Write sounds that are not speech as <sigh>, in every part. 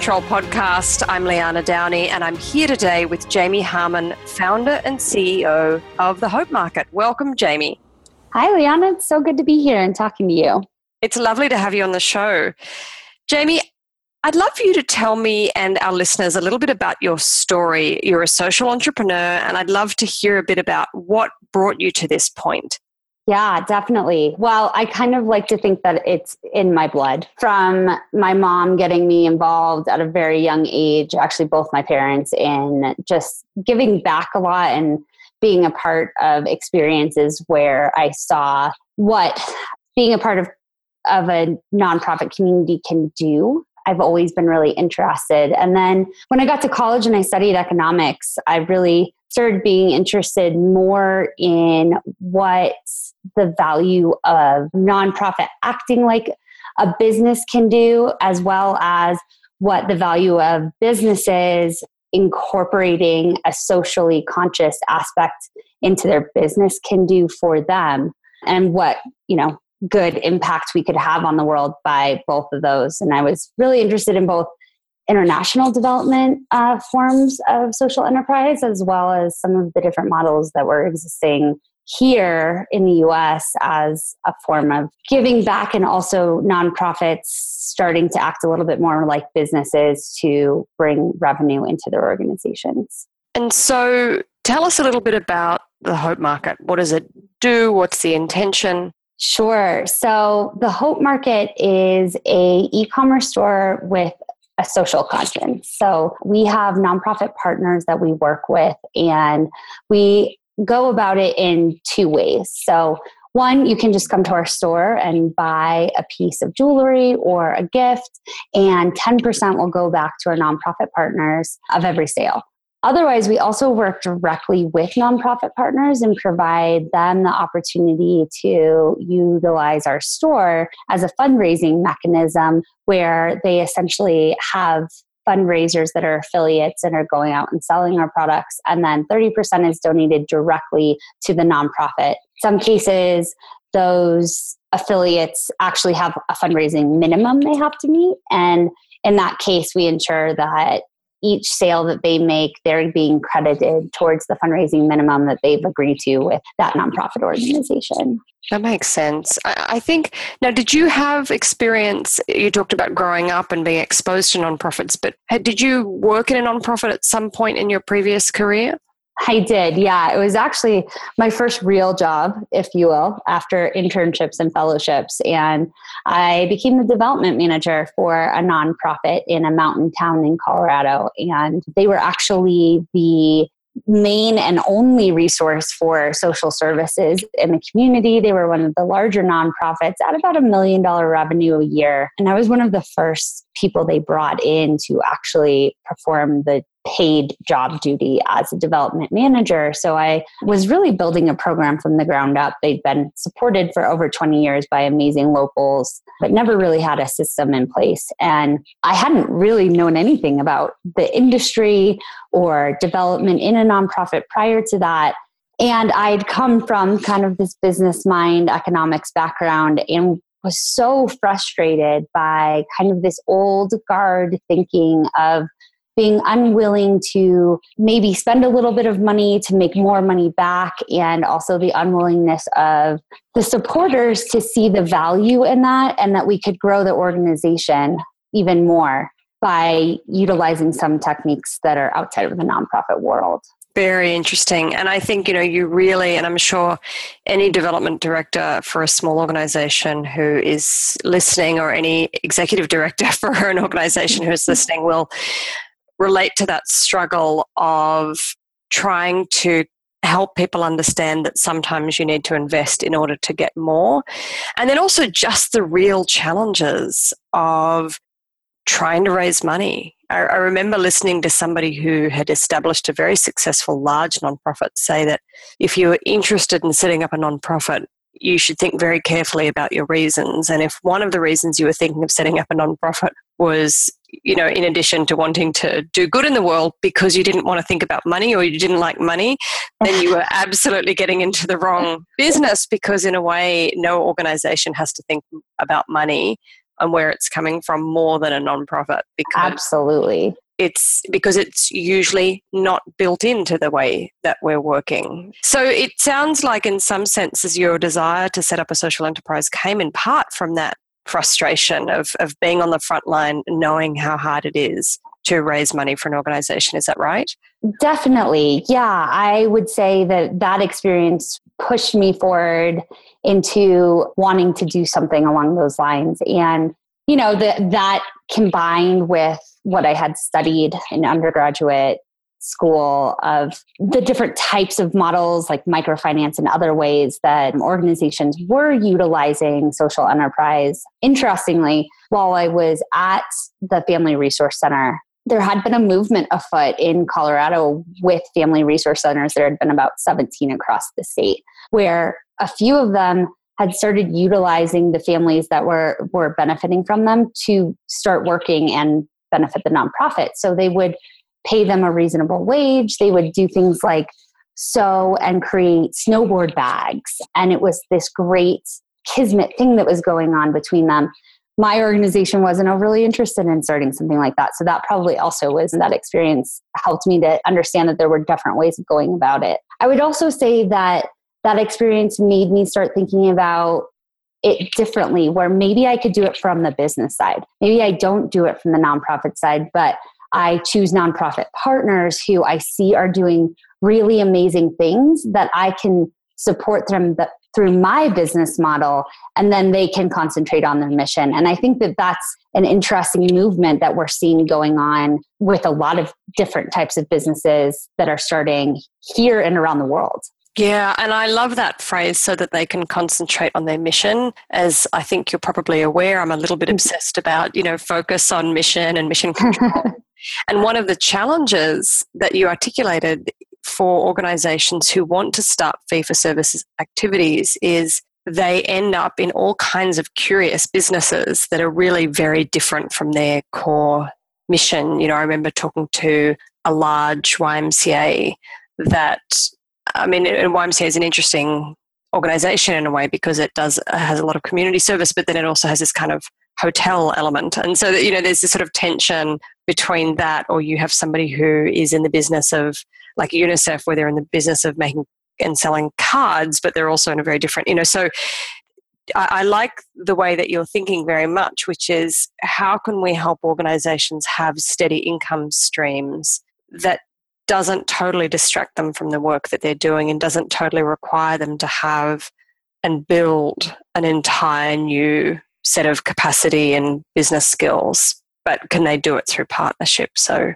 Control Podcast. I'm Liana Downey, and I'm here today with Jamie Harmon, founder and CEO of the Hope Market. Welcome, Jamie. Hi, Liana. It's so good to be here and talking to you. It's lovely to have you on the show. Jamie, I'd love for you to tell me and our listeners a little bit about your story. You're a social entrepreneur, and I'd love to hear a bit about what brought you to this point. Yeah, definitely. Well, I kind of like to think that it's in my blood from my mom getting me involved at a very young age, actually, both my parents, in just giving back a lot and being a part of experiences where I saw what being a part of of a nonprofit community can do I've always been really interested. And then when I got to college and I studied economics, I really started being interested more in what the value of nonprofit acting like a business can do, as well as what the value of businesses incorporating a socially conscious aspect into their business can do for them and what you know good impact we could have on the world by both of those. And I was really interested in both international development uh, forms of social enterprise as well as some of the different models that were existing here in the US as a form of giving back and also nonprofits starting to act a little bit more like businesses to bring revenue into their organizations. And so tell us a little bit about the Hope Market. What does it do? What's the intention? Sure. So the Hope Market is a e-commerce store with a social conscience. So we have nonprofit partners that we work with and we go about it in two ways. So one, you can just come to our store and buy a piece of jewelry or a gift, and 10% will go back to our nonprofit partners of every sale. Otherwise, we also work directly with nonprofit partners and provide them the opportunity to utilize our store as a fundraising mechanism where they essentially have fundraisers that are affiliates and are going out and selling our products. And then 30% is donated directly to the nonprofit. Some cases, those affiliates actually have a fundraising minimum they have to meet. And in that case, we ensure that each sale that they make, they're being credited towards the fundraising minimum that they've agreed to with that nonprofit organization. That makes sense. I think now, did you have experience? You talked about growing up and being exposed to nonprofits, but did you work in a nonprofit at some point in your previous career? I did, yeah. It was actually my first real job, if you will, after internships and fellowships. And I became the development manager for a nonprofit in a mountain town in Colorado. And they were actually the main and only resource for social services in the community. They were one of the larger nonprofits at about a million dollar revenue a year. And I was one of the first people they brought in to actually perform the paid job duty as a development manager. So I was really building a program from the ground up. They'd been supported for over 20 years by amazing locals, but never really had a system in place. And I hadn't really known anything about the industry or development in a nonprofit prior to that. And I'd come from kind of this business mind economics background and was so frustrated by kind of this old guard thinking of being unwilling to maybe spend a little bit of money to make more money back, and also the unwillingness of the supporters to see the value in that and that we could grow the organization even more by utilizing some techniques that are outside of the nonprofit world. Very interesting. And I think, you know, you really, and I'm sure any development director for a small organization who is listening or any executive director <laughs> for an organization who is listening will relate to that struggle of trying to help people understand that sometimes you need to invest in order to get more. And then also just the real challenges of trying to raise money. I, I, remember listening to somebody who had established a very successful large nonprofit say that if you were interested in setting up a nonprofit, you should think very carefully about your reasons. And if one of the reasons you were thinking of setting up a nonprofit was, you know, in addition to wanting to do good in the world because you didn't want to think about money or you didn't like money, then you were <laughs> absolutely getting into the wrong business because, in a way, no organization has to think about money and where it's coming from more than a nonprofit because absolutely it's because it's usually not built into the way that we're working. So it sounds like, in some senses, your desire to set up a social enterprise came in part from that frustration of, of being on the front line, knowing how hard it is to raise money for an organization. Is that right? Definitely. Yeah. I would say that that experience pushed me forward into wanting to do something along those lines. And, you know, that that combined with what I had studied in undergraduate school of the different types of models like microfinance and other ways that organizations were utilizing social enterprise. Interestingly, while I was at the Family Resource Center, there had been a movement afoot in Colorado with family resource centers. There had been about 17 across the state, where a few of them had started utilizing the families that were, were benefiting from them to start working and benefit the nonprofit. So they would pay them a reasonable wage. They would do things like sew and create snowboard bags. And it was this great kismet thing that was going on between them. My organization wasn't overly interested in starting something like that. So that probably also was that experience helped me to understand that there were different ways of going about it. I would also say that that experience made me start thinking about it differently where maybe I could do it from the business side. Maybe I don't do it from the nonprofit side, but I choose nonprofit partners who I see are doing really amazing things that I can support them through my business model and then they can concentrate on their mission. And I think that that's an interesting movement that we're seeing going on with a lot of different types of businesses that are starting here and around the world. Yeah, and I love that phrase so that they can concentrate on their mission. As I think you're probably aware, I'm a little bit mm. obsessed about, you know, focus on mission and mission control. <laughs> and one of the challenges that you articulated for organizations who want to start fee for services activities is they end up in all kinds of curious businesses that are really very different from their core mission. You know, I remember talking to a large YMCA that I mean, and YMCA is an interesting organization in a way because it does uh, has a lot of community service, but then it also has this kind of hotel element, and so that you know there's this sort of tension between that, or you have somebody who is in the business of like UNICEF, where they're in the business of making and selling cards, but they're also in a very different, you know, so. I like the way that you're thinking very much, which is how can we help organizations have steady income streams that doesn't totally distract them from the work that they're doing and doesn't totally require them to have and build an entire new set of capacity and business skills but can they do it through partnership? So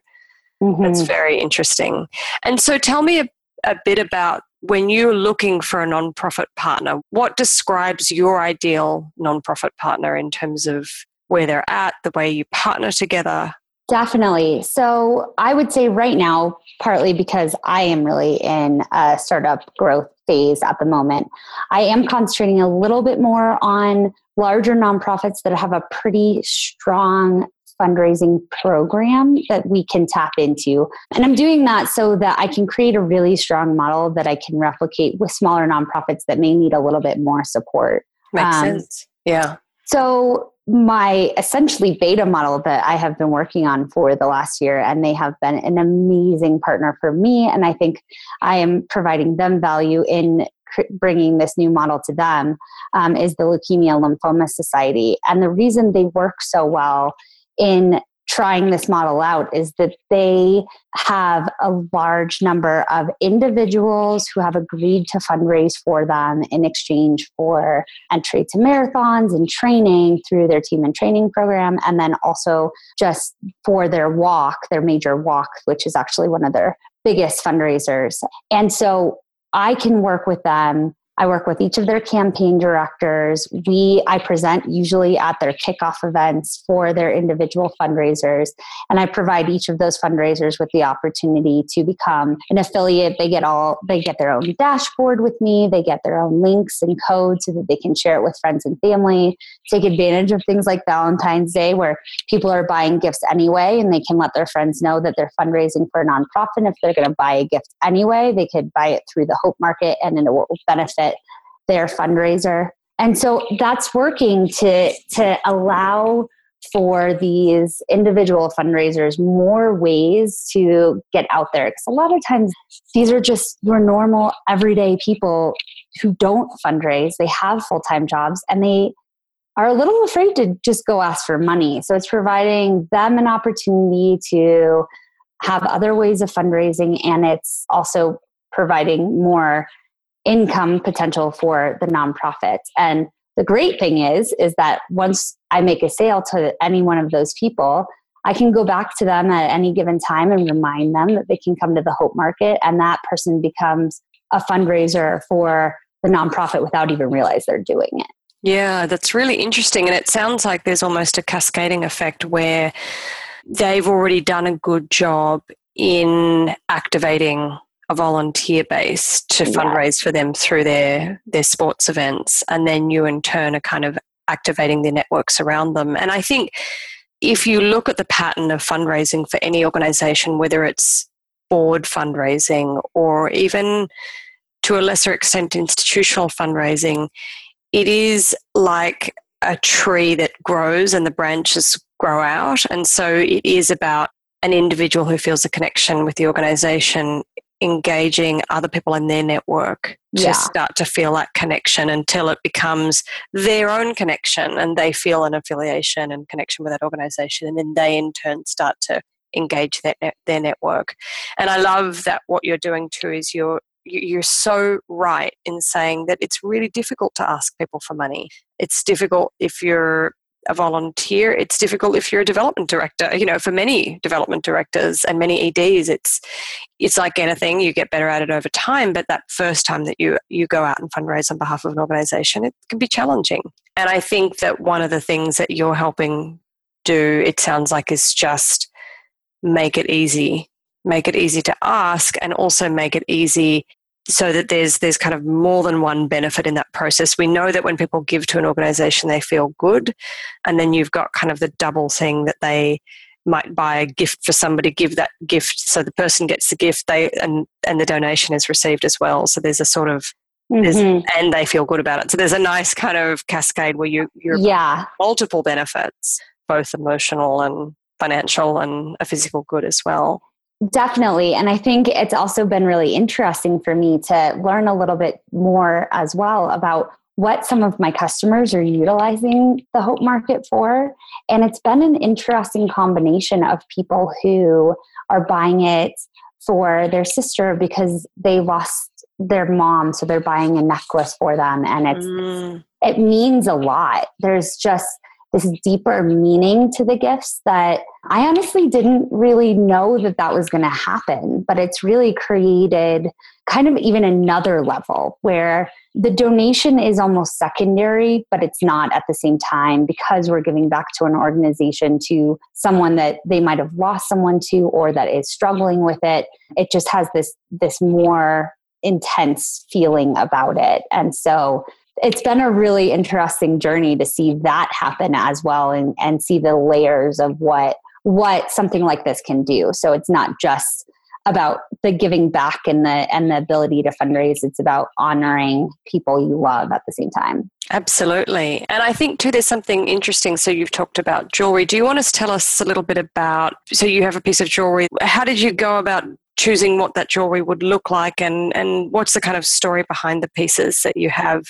mm-hmm. that's very interesting. And so tell me a, a bit about when you're looking for a nonprofit partner what describes your ideal nonprofit partner in terms of where they're at the way you partner together Definitely. So I would say right now, partly because I am really in a startup growth phase at the moment, I am concentrating a little bit more on larger nonprofits that have a pretty strong fundraising program that we can tap into. And I'm doing that so that I can create a really strong model that I can replicate with smaller nonprofits that may need a little bit more support. Makes um, sense. Yeah. So my essentially beta model that I have been working on for the last year, and they have been an amazing partner for me. And I think I am providing them value in bringing this new model to them um, is the Leukemia Lymphoma Society. And the reason they work so well in trying this model out is that they have a large number of individuals who have agreed to fundraise for them in exchange for entry to marathons and training through their Team in Training program and then also just for their walk their major walk which is actually one of their biggest fundraisers. And so i can work with them I work with each of their campaign directors. We I present usually at their kickoff events for their individual fundraisers and I provide each of those fundraisers with the opportunity to become an affiliate. They get all they get their own dashboard with me, they get their own links and codes so that they can share it with friends and family, take advantage of things like Valentine's Day where people are buying gifts anyway and they can let their friends know that they're fundraising for a nonprofit if they're going to buy a gift anyway, they could buy it through the Hope Market and it will benefit their fundraiser. and so that's working to to allow for these individual fundraisers more ways to get out there. Because a lot of times these are just your normal everyday people who don't fundraise. They have full-time jobs and they are a little afraid to just go ask for money. So it's providing them an opportunity to have other ways of fundraising and it's also providing more income potential for the nonprofit. And the great thing is is that once i make a sale to any one of those people i can go back to them at any given time and remind them that they can come to the hope market and that person becomes a fundraiser for the nonprofit without even realize they're doing it. Yeah that's really interesting and it sounds like there's almost a cascading effect where they've already done a good job in activating a volunteer base to fundraise for them through their their sports events. And then you in turn are kind of activating their networks around them. And i think if you look at the pattern of fundraising for any organization whether it's board fundraising or even to a lesser extent institutional fundraising it is like a tree that grows and the branches grow out. And so it is about an individual who feels a connection with the organization engaging other people in their network to yeah. start to feel that connection until it becomes their own connection and they feel an affiliation and connection with that organization and then they in turn start to engage their, their network and i love that what you're doing too is you're you're so right in saying that it's really difficult to ask people for money it's difficult if you're a volunteer. It's difficult if you're a development director. You know, for many development directors and many EDs, it's it's like anything. You get better at it over time, but that first time that you you go out and fundraise on behalf of an organization, it can be challenging. And I think that one of the things that you're helping do, it sounds like, is just make it easy. Make it easy to ask and also make it easy so that there's there's kind of more than one benefit in that process. We know that when people give to an organization, they feel good, and then you've got kind of the double thing that they might buy a gift for somebody, give that gift, so the person gets the gift, they and and the donation is received as well. So there's a sort of mm-hmm. and they feel good about it. So there's a nice kind of cascade where you you're yeah multiple benefits, both emotional and financial and a physical good as well. Definitely. And I think it's also been really interesting for me to learn a little bit more as well about what some of my customers are utilizing the Hope Market for. And it's been an interesting combination of people who are buying it for their sister because they lost their mom so they're buying a necklace for them and it's mm. it means a lot there's just this deeper meaning to the gifts that I honestly didn't really know that that was going to happen. But it's really created kind of even another level where the donation is almost secondary, but it's not at the same time because we're giving back to an organization to someone that they might have lost someone to or that is struggling with it. It just has this this more intense feeling about it. And so it's been a really interesting journey to see that happen as well and, and see the layers of what what something like this can do. So it's not just about the giving back and the and the ability to fundraise. It's about honoring people you love at the same time. Absolutely. And i think too there's something interesting. So you've talked about jewelry. Do you want to tell us a little bit about so you have a piece of jewelry. How did you go about choosing what that jewelry would look like? And and what's the kind of story behind the pieces that you have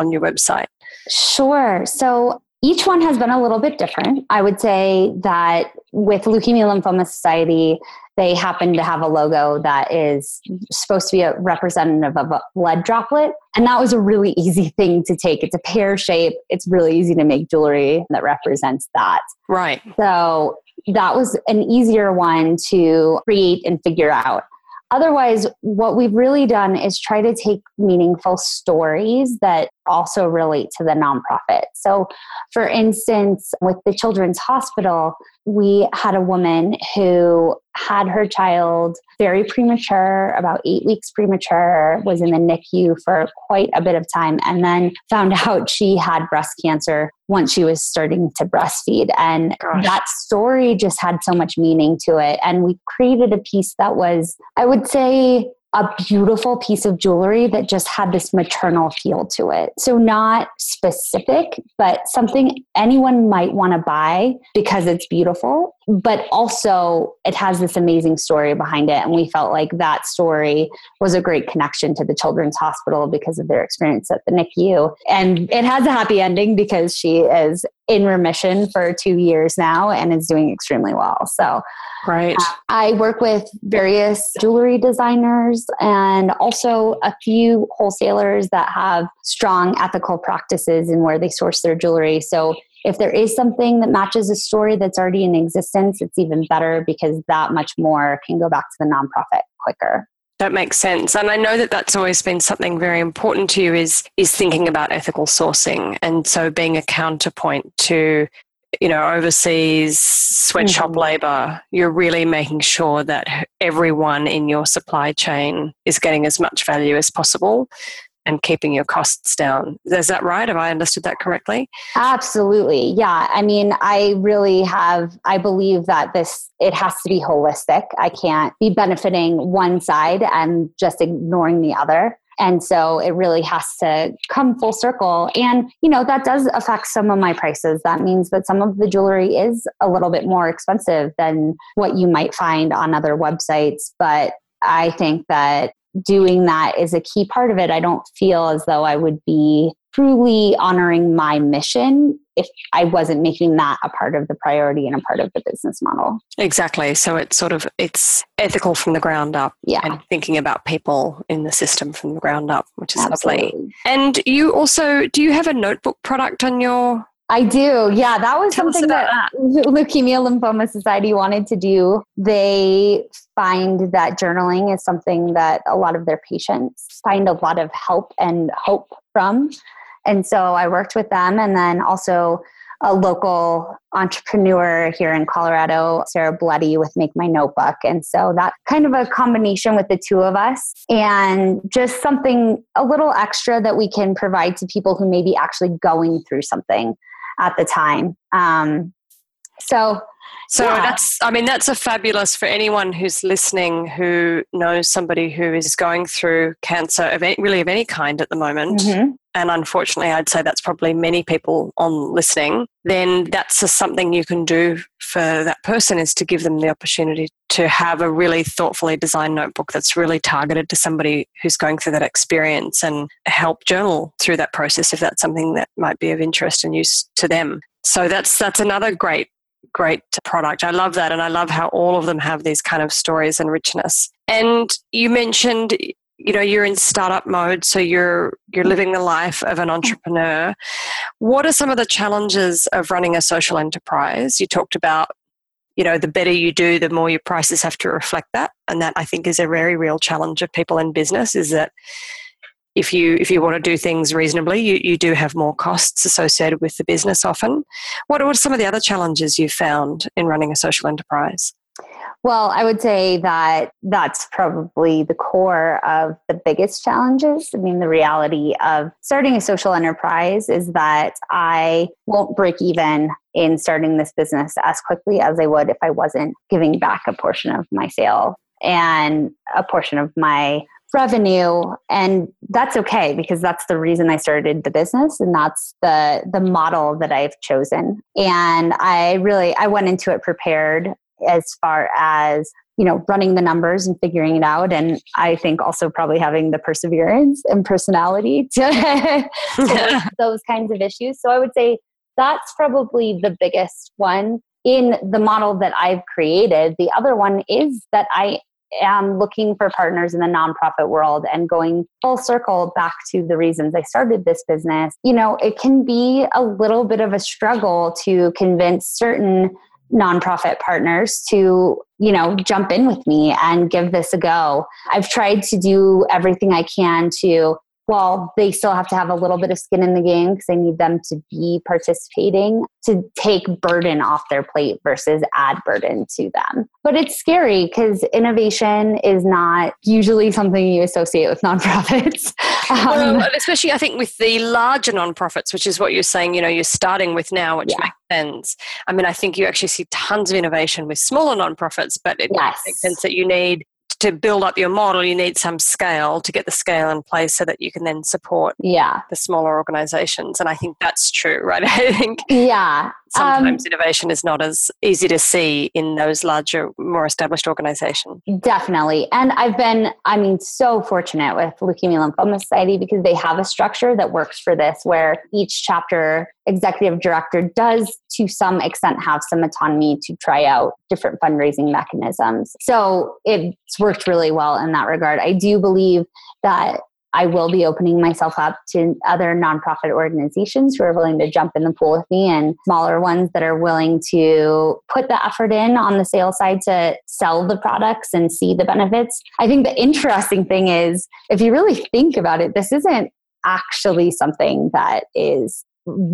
on your website? Sure. So each one has been a little bit different. I would say that with Leukemia Lymphoma Society, they happen to have a logo that is supposed to be a representative of a blood droplet. And that was a really <laughs> easy thing to take. It's a pear shape, it's really easy to make jewelry that represents that. Right. So that was an easier one to create and figure out. Otherwise, what we've really done is try to take meaningful stories that also relate to the nonprofit. So, for instance, with the Children's Hospital, we had a woman who had her child very premature, about eight weeks premature, was in the NICU for quite a bit of time, and then found <laughs> out she had breast cancer once she was starting to breastfeed. And Gosh. that story just had so much meaning to it. And we created a piece that was, I would say, a beautiful piece of jewelry that just had this maternal feel to it. So, not specific, but something anyone might want to buy because it's beautiful, but also it has this amazing story behind it. And we felt like that story was a great connection to the Children's Hospital because of their experience at the NICU. And it has a happy ending because she is in remission for two years now and is doing extremely well. So, right. Uh, I work with various jewelry designers and also a few wholesalers that have strong ethical practices in where they source their jewelry. So, if there is something that matches a story that's already in existence, it's even better because that much more can go back to the nonprofit quicker. That makes sense. And I know that that's always been something very important to you is is thinking about ethical sourcing and so being a counterpoint to you know overseas sweatshop mm-hmm. labor you're really making sure that everyone in your supply chain is getting as much value as possible and keeping your costs down. Is that right? Have I understood that correctly? Absolutely. Yeah. I mean, I really have, I believe that this, it has to be holistic. I can't be benefiting one side and just ignoring the other. And so it really has to come full circle. And, you know, that does affect some of my prices. That means that some of the jewelry is a little bit more expensive than what you might find on other websites. But I think that doing that is a key part of it. I don't feel as though I would be truly honoring my mission if I wasn't making that a part of the priority and a part of the business model. Exactly. So it's sort of it's ethical from the ground up yeah. and thinking about people in the system from the ground up, which is Absolutely. lovely. And you also do you have a notebook product on your I do. Yeah, that was Tell something that, that Leukemia Lymphoma Society wanted to do. They find that journaling is something that a lot of their patients find a lot of help and hope from. And so I worked with them and then also a local entrepreneur here in Colorado, Sarah Bloody, with Make My Notebook. And so that kind of a combination with the two of us and just something a little extra that we can provide to people who may be actually going through something at the time. Um, so, so yeah. that's, I mean, that's a fabulous for anyone who's listening who knows somebody who is going through cancer of any, really of any kind at the moment. Mm-hmm. And unfortunately, I'd say that's probably many people on listening. Then that's just something you can do for that person is to give them the opportunity to have a really thoughtfully designed notebook that's really targeted to somebody who's going through that experience and help journal through that process if that's something that might be of interest and use to them. So that's that's another great great product. I love that. And I love how all of them have these kind of stories and richness. And you mentioned, you know, you're in startup mode, so you're you're living the life of an mm. entrepreneur. What are some of the challenges of running a social enterprise? You talked about, you know, the better you do, the more your prices have to reflect that. And that I think is a very real challenge of people in business is that if you if you want to do things reasonably, you, you do have more costs associated with the business often. What, what are some of the other challenges you've found in running a social enterprise? Well, I would say that that's probably the core of the biggest challenges. I mean, the reality of starting a social enterprise is that I won't break even in starting this business as quickly as I would if I wasn't giving back a portion of my sale and a portion of my revenue and that's okay because that's the reason I started the business and that's the the model that I've chosen and I really I went into it prepared as far as you know running the numbers and figuring it out and I think also probably having the perseverance and personality <laughs> to, to <laughs> those kinds of issues so I would say that's probably the biggest one in the model that I've created. The other one is that I am looking for partners in the nonprofit world and going full circle back to the reasons I started this business, you know, it can be a little bit of a struggle to convince certain nonprofit partners to you know jump in with me and give this a go. I've tried to do everything i can to well, they still have to have a little bit of skin in the game because they need them to be participating to take burden off their plate versus add burden to them. But it's scary because innovation is not usually something you associate with nonprofits. <laughs> um, well, especially I think with the larger nonprofits, which is what you're saying, you know, you're starting with now, which yeah. makes sense. I mean, I think you actually see tons of innovation with smaller nonprofits, but it yes. makes sense that you need to build up your model, you need some scale to get the scale in place so that you can then support yeah. the smaller organizations. And I think that's true, right? <laughs> I think yeah. Sometimes um, innovation is not as easy to see in those larger, more established organizations. Definitely. And I've been, I mean, so fortunate with Leukemia Lymphoma Society because they have a structure that works for this where each chapter executive director does to some extent have some autonomy to try out different fundraising mechanisms. So it's worked really well in that regard. I do believe that I will be opening myself up to other nonprofit organizations who are willing to jump in the pool with me and smaller ones that are willing to put the effort in on the sales side to sell the products and see the benefits. I think the interesting thing is, if you really think about it, this isn't actually something that is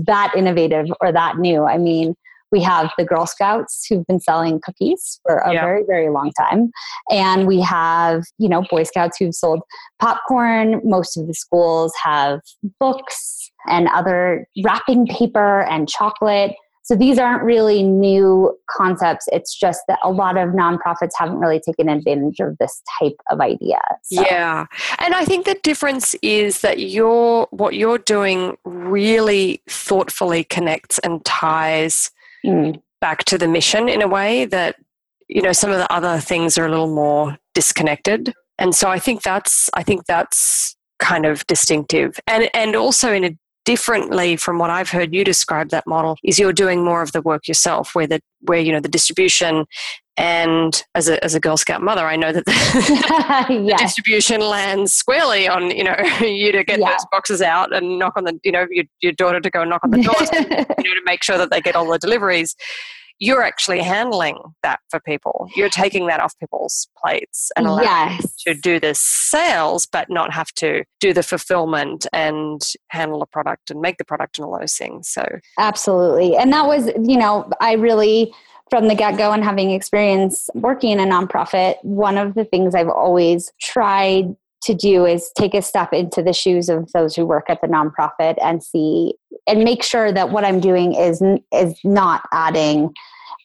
that innovative or that new. I mean, we have the Girl Scouts who've been selling cookies for a yeah. very, very long time. And we have, you know, Boy Scouts who've sold popcorn. Most of the schools have books and other wrapping paper and chocolate. So these aren't really new concepts. It's just that a lot of nonprofits haven't really taken advantage of this type of idea. So. Yeah. And I think the difference is that you're what you're doing really thoughtfully connects and ties mm. back to the mission in a way that you know some of the other things are a little more disconnected. And so I think that's I think that's kind of distinctive. And and also in a differently from what I've heard you describe that model is you're doing more of the work yourself where the where you know the distribution and as a, as a Girl Scout mother, I know that the, <laughs> <laughs> the distribution lands squarely on you know <laughs> you to get yeah. those boxes out and knock on the you know your, your daughter to go knock on the doors, you know to make sure that they get all the deliveries you're actually handling that for people. You're taking that off people's plates and allowing yes. to do the sales, but not have to do the fulfillment and handle the product and make the product and all those things. So, absolutely. And that was, you know, I really from the get go and having experience working in a nonprofit, one of the things I've always tried to do is take a step into the shoes of those who work at the nonprofit and see and make sure that what I'm doing is is not adding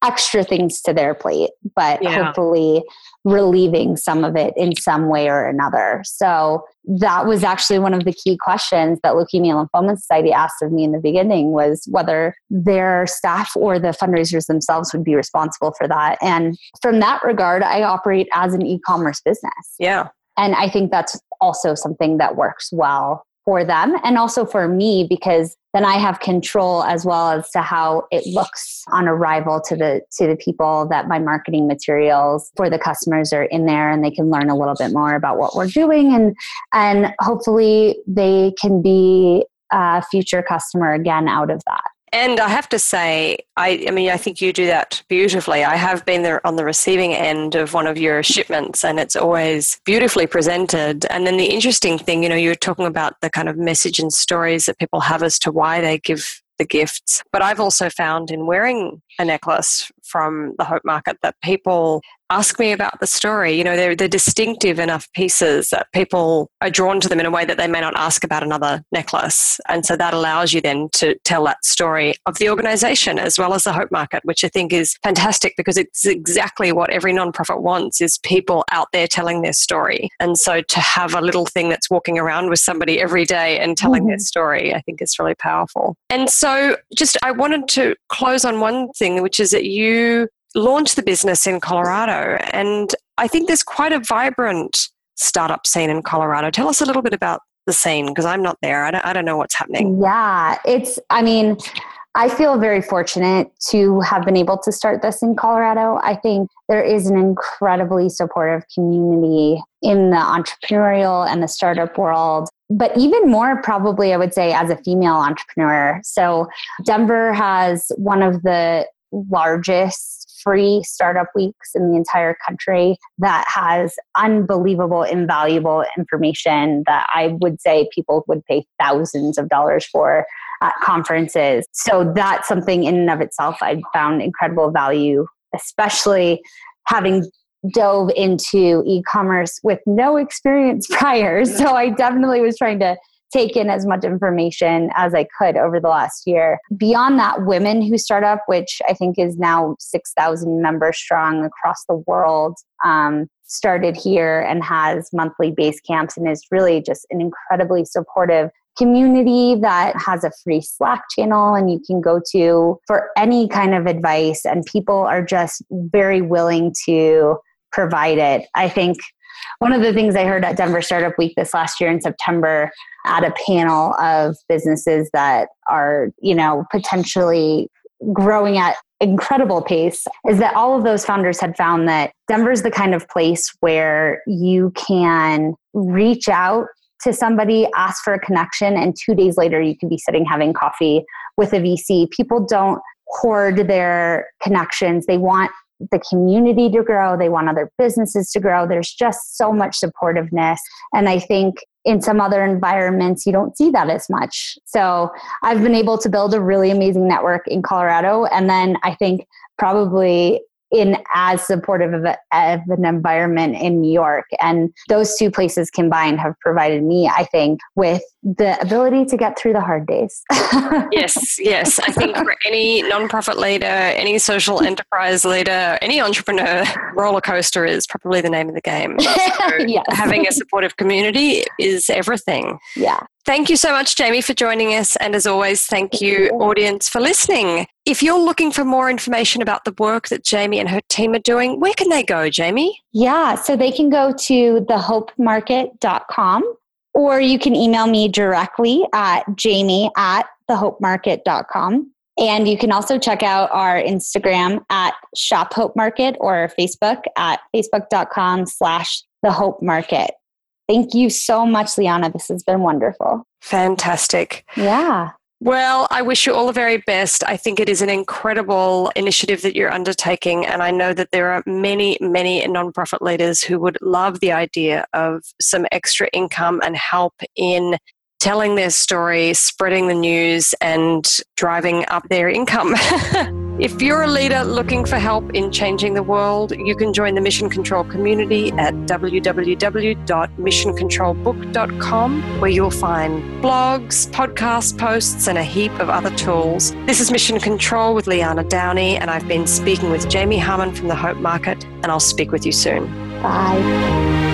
extra things to their plate, but yeah. hopefully relieving some of it in some way or another. So that was actually one of the key questions that Leukemia Lymphoma Society asked of me in the beginning was whether their staff or the fundraisers themselves would be responsible for that. And from that regard, I operate as an e-commerce business. Yeah. And I think that's also something that works well for them and also for me because then I have control as well as to how it looks on arrival to the to the people that my marketing materials for the customers are in there and they can learn a little bit more about what we're doing and and hopefully they can be a future customer again out of that. And I have to say, I, I mean, I think you do that beautifully. I have been there on the receiving end of one of your shipments, and it's always beautifully presented. And then the interesting thing, you know, you're talking about the kind of message and stories that people have as to why they give the gifts. But I've also found in wearing a necklace from the Hope Market that people ask me about the story. You know, they're, they're distinctive enough pieces that people are drawn to them in a way that they may not ask about another necklace. And so that allows you then to tell that story of the organization as well as the Hope Market, which I think is fantastic because it's exactly what every nonprofit wants is people out there telling their story. And so to have a little thing that's walking around with somebody every day and telling mm-hmm. their story, I think is really powerful. And so just I wanted to close on one thing, which is that you launched the business in Colorado. And I think there's quite a vibrant startup scene in Colorado. Tell us a little bit about the scene because I'm not there. I don't, I don't know what's happening. Yeah, it's, I mean, I feel very fortunate to have been able to start this in Colorado. I think there is an incredibly supportive community in the entrepreneurial and the startup world. But even more, probably, I would say, as a female entrepreneur. So, Denver has one of the largest free startup weeks in the entire country that has unbelievable, invaluable information that I would say people would pay thousands of dollars for at conferences. So that's something in and of itself I found incredible value, especially having dove into e-commerce with no experience <laughs> prior. So I definitely was trying to take in as much information as I could over the last year. Beyond that, Women Who Start Up, which I think is now 6,000 members strong across the world, um, started here and has monthly base camps and is really just an incredibly supportive community that has a free Slack channel and you can go to for any kind of advice, and people are just very willing to provide it. I think one of the things I heard at Denver Startup Week this last year in September at a panel of businesses that are, you know, potentially growing at incredible pace is that all of those founders had found that Denver's the kind of place where you can reach out to somebody, ask for a connection, and two days later you could be sitting having coffee with a VC. People don't hoard their connections. They want the community to grow, they want other businesses to grow. There's just so much supportiveness. And I think in some other environments, you don't see that as much. So I've been able to build a really amazing network in Colorado. And then I think probably in as supportive of, a, of, an environment in New York. And those two places combined have provided me, I think, with the ability to get through the hard days. <laughs> yes, yes. I think for any nonprofit leader, any social enterprise leader, any entrepreneur, roller coaster is probably the name of the game. <laughs> So yes. Having a supportive community is everything. Yeah. Thank you so much, Jamie, for joining us. And as always, thank you, audience, for listening. If you're looking for more information about the work that Jamie and her team are doing, where can they go, Jamie? Yeah, so they can go to thehopemarket.com or you can email me directly at jamie at thehopemarket.com. And you can also check out our Instagram at Shop Hope Market or Facebook at facebook.com slash the Hope Market. Thank you so much, Liana. This has been wonderful. Fantastic. Yeah. Well, I wish you all the very best. I think it is an incredible initiative that you're undertaking. And I know that there are many, many nonprofit leaders who would love the idea of some extra income and help in telling their story, spreading the news, and driving up their income. <laughs> if you're a leader looking for help in changing the world, you can join the Mission Control community at www.missioncontrolbook.com, where you'll find blogs, podcast posts, and a heap of other tools. This is Mission Control with Liana Downey, and I've been speaking with Jamie Harmon from the Hope Market, and I'll speak with you soon. Bye.